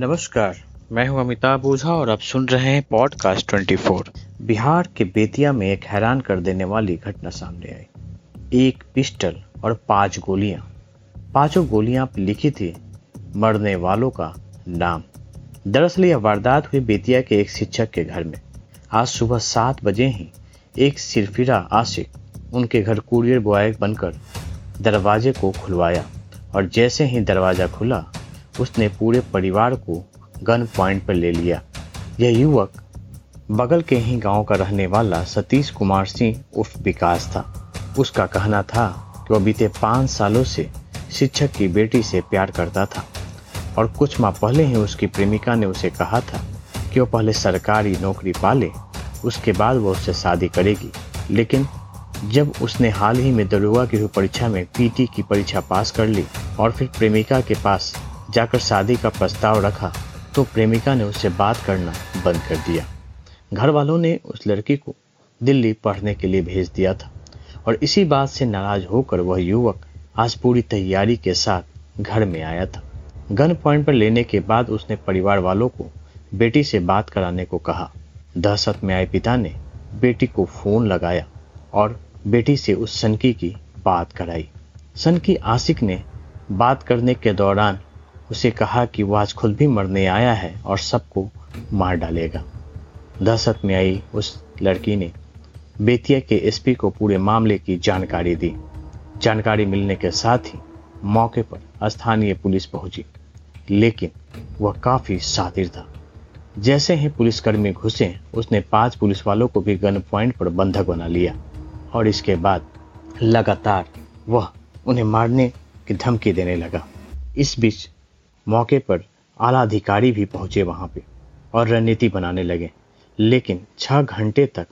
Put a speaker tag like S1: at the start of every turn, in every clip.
S1: नमस्कार, मैं हूँ अमिताभ ओझा और आप सुन रहे हैं पॉडकास्ट 24 बिहार के बेतिया में एक हैरान कर देने वाली घटना सामने आई। एक पिस्टल और पाँच गोलियाँ। पाँचों गोलियाँ लिखी थी, मरने वालों का नाम। दरअसल यह वारदात हुई बेतिया के एक शिक्षक के घर में। आज सुबह सात बजे ही एक सिरफिरा आशिक, उनके घर कुरियर बॉय बनकर दरवाजे को खुलवाया और जैसे ही दरवाज़ा खुला उसने पूरे परिवार को गन पॉइंट पर ले लिया। यह युवक बगल के ही गाँव का रहने वाला सतीश कुमार सिंह उर्फ़ विकास था। उसका कहना था कि वह बीते पाँच सालों से शिक्षक की बेटी से प्यार करता था और कुछ माह पहले ही उसकी प्रेमिका ने उसे कहा था कि वह पहले सरकारी नौकरी पाले उसके बाद वह उससे शादी करेगी। लेकिन जब उसने हाल ही में दरोगा की हुई परीक्षा में पीटी की परीक्षा पास कर ली और फिर प्रेमिका के पास जाकर शादी का प्रस्ताव रखा तो प्रेमिका ने उससे बात करना बंद कर दिया। घर वालों ने उस लड़की को दिल्ली पढ़ने के लिए भेज दिया था और इसी बात से नाराज़ होकर वह युवक आज पूरी तैयारी के साथ घर में आया था। गन पॉइंट पर लेने के बाद उसने परिवार वालों को बेटी से बात कराने को कहा। दहशत में आए पिता ने बेटी को फ़ोन लगाया और बेटी से उस सनकी की बात कराई। सनकी आशिक ने बात करने के दौरान उसे कहा कि वह आज खुद भी मरने आया है और सबको मार डालेगा। दहशत में आई उस लड़की ने। बेतिया के एसपी को पूरे मामले की जानकारी दी। जानकारी मिलने के साथ ही मौके पर स्थानीय पुलिस पहुँची। लेकिन वह काफ़ी शातिर था। जैसे ही पुलिसकर्मी घुसे, उसने पाँच पुलिस वालों को भी गन पॉइंट पर बंधक बना लिया और इसके बाद लगातार वह उन्हें मारने की धमकी देने लगा। इस बीच मौके पर आला अधिकारी भी पहुँचे वहाँ पे और रणनीति बनाने लगे। लेकिन छह घंटे तक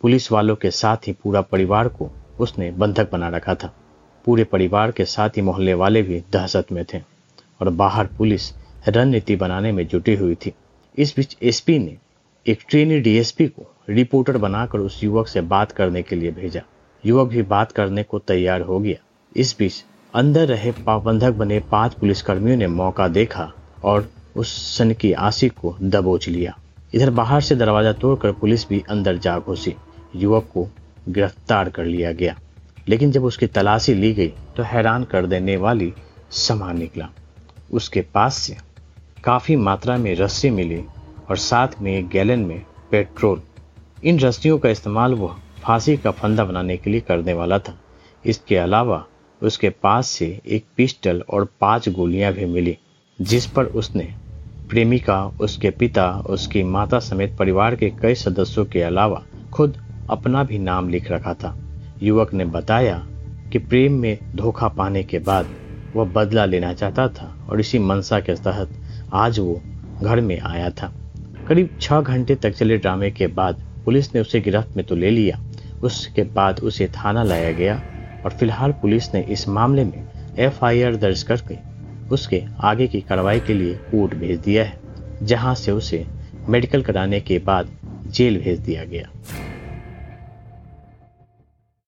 S1: पुलिस वालों के साथ ही पूरा परिवार को उसने बंधक बना रखा था। पूरे परिवार के साथ ही मोहल्ले वाले भी दहशत में थे और बाहर पुलिस रणनीति बनाने में जुटी हुई थी। इस बीच एसपी ने एक ट्रेनी डीएसपी को रिपोर्टर बनाकर उस युवक से बात करने के लिए भेजा। युवक भी बात करने को तैयार हो गया। इस बीच अंदर रहे पाबंधक बने पाँच पुलिसकर्मियों ने मौका देखा और उस सन की आशिक को दबोच लिया। इधर बाहर से दरवाज़ा तोड़कर पुलिस भी अंदर जा घुसी। युवक को गिरफ़्तार कर लिया गया। लेकिन जब उसकी तलाशी ली गई तो हैरान कर देने वाली सामान निकला। उसके पास से काफ़ी मात्रा में रस्सी मिली और साथ में एक गैलन में पेट्रोल। इन रस्सियों का इस्तेमाल वह फांसी का फंदा बनाने के लिए करने वाला था। इसके अलावा उसके पास से एक पिस्टल और पाँच गोलियाँ भी मिली, जिस पर उसने प्रेमिका, उसके पिता, उसकी माता समेत परिवार के कई सदस्यों के अलावा खुद अपना भी नाम लिख रखा था। युवक ने बताया कि प्रेम में धोखा पाने के बाद वह बदला लेना चाहता था और इसी मनसा के तहत आज वो घर में आया था। करीब छह घंटे तक चले ड्रामे के बाद पुलिस ने उसे गिरफ्त में तो ले लिया। उसके बाद उसे थाना लाया गया और फ़िलहाल पुलिस ने इस मामले में एफआईआर दर्ज करके उसके आगे की कार्रवाई के लिए कोर्ट भेज दिया है, जहाँ से उसे मेडिकल कराने के बाद जेल भेज दिया गया।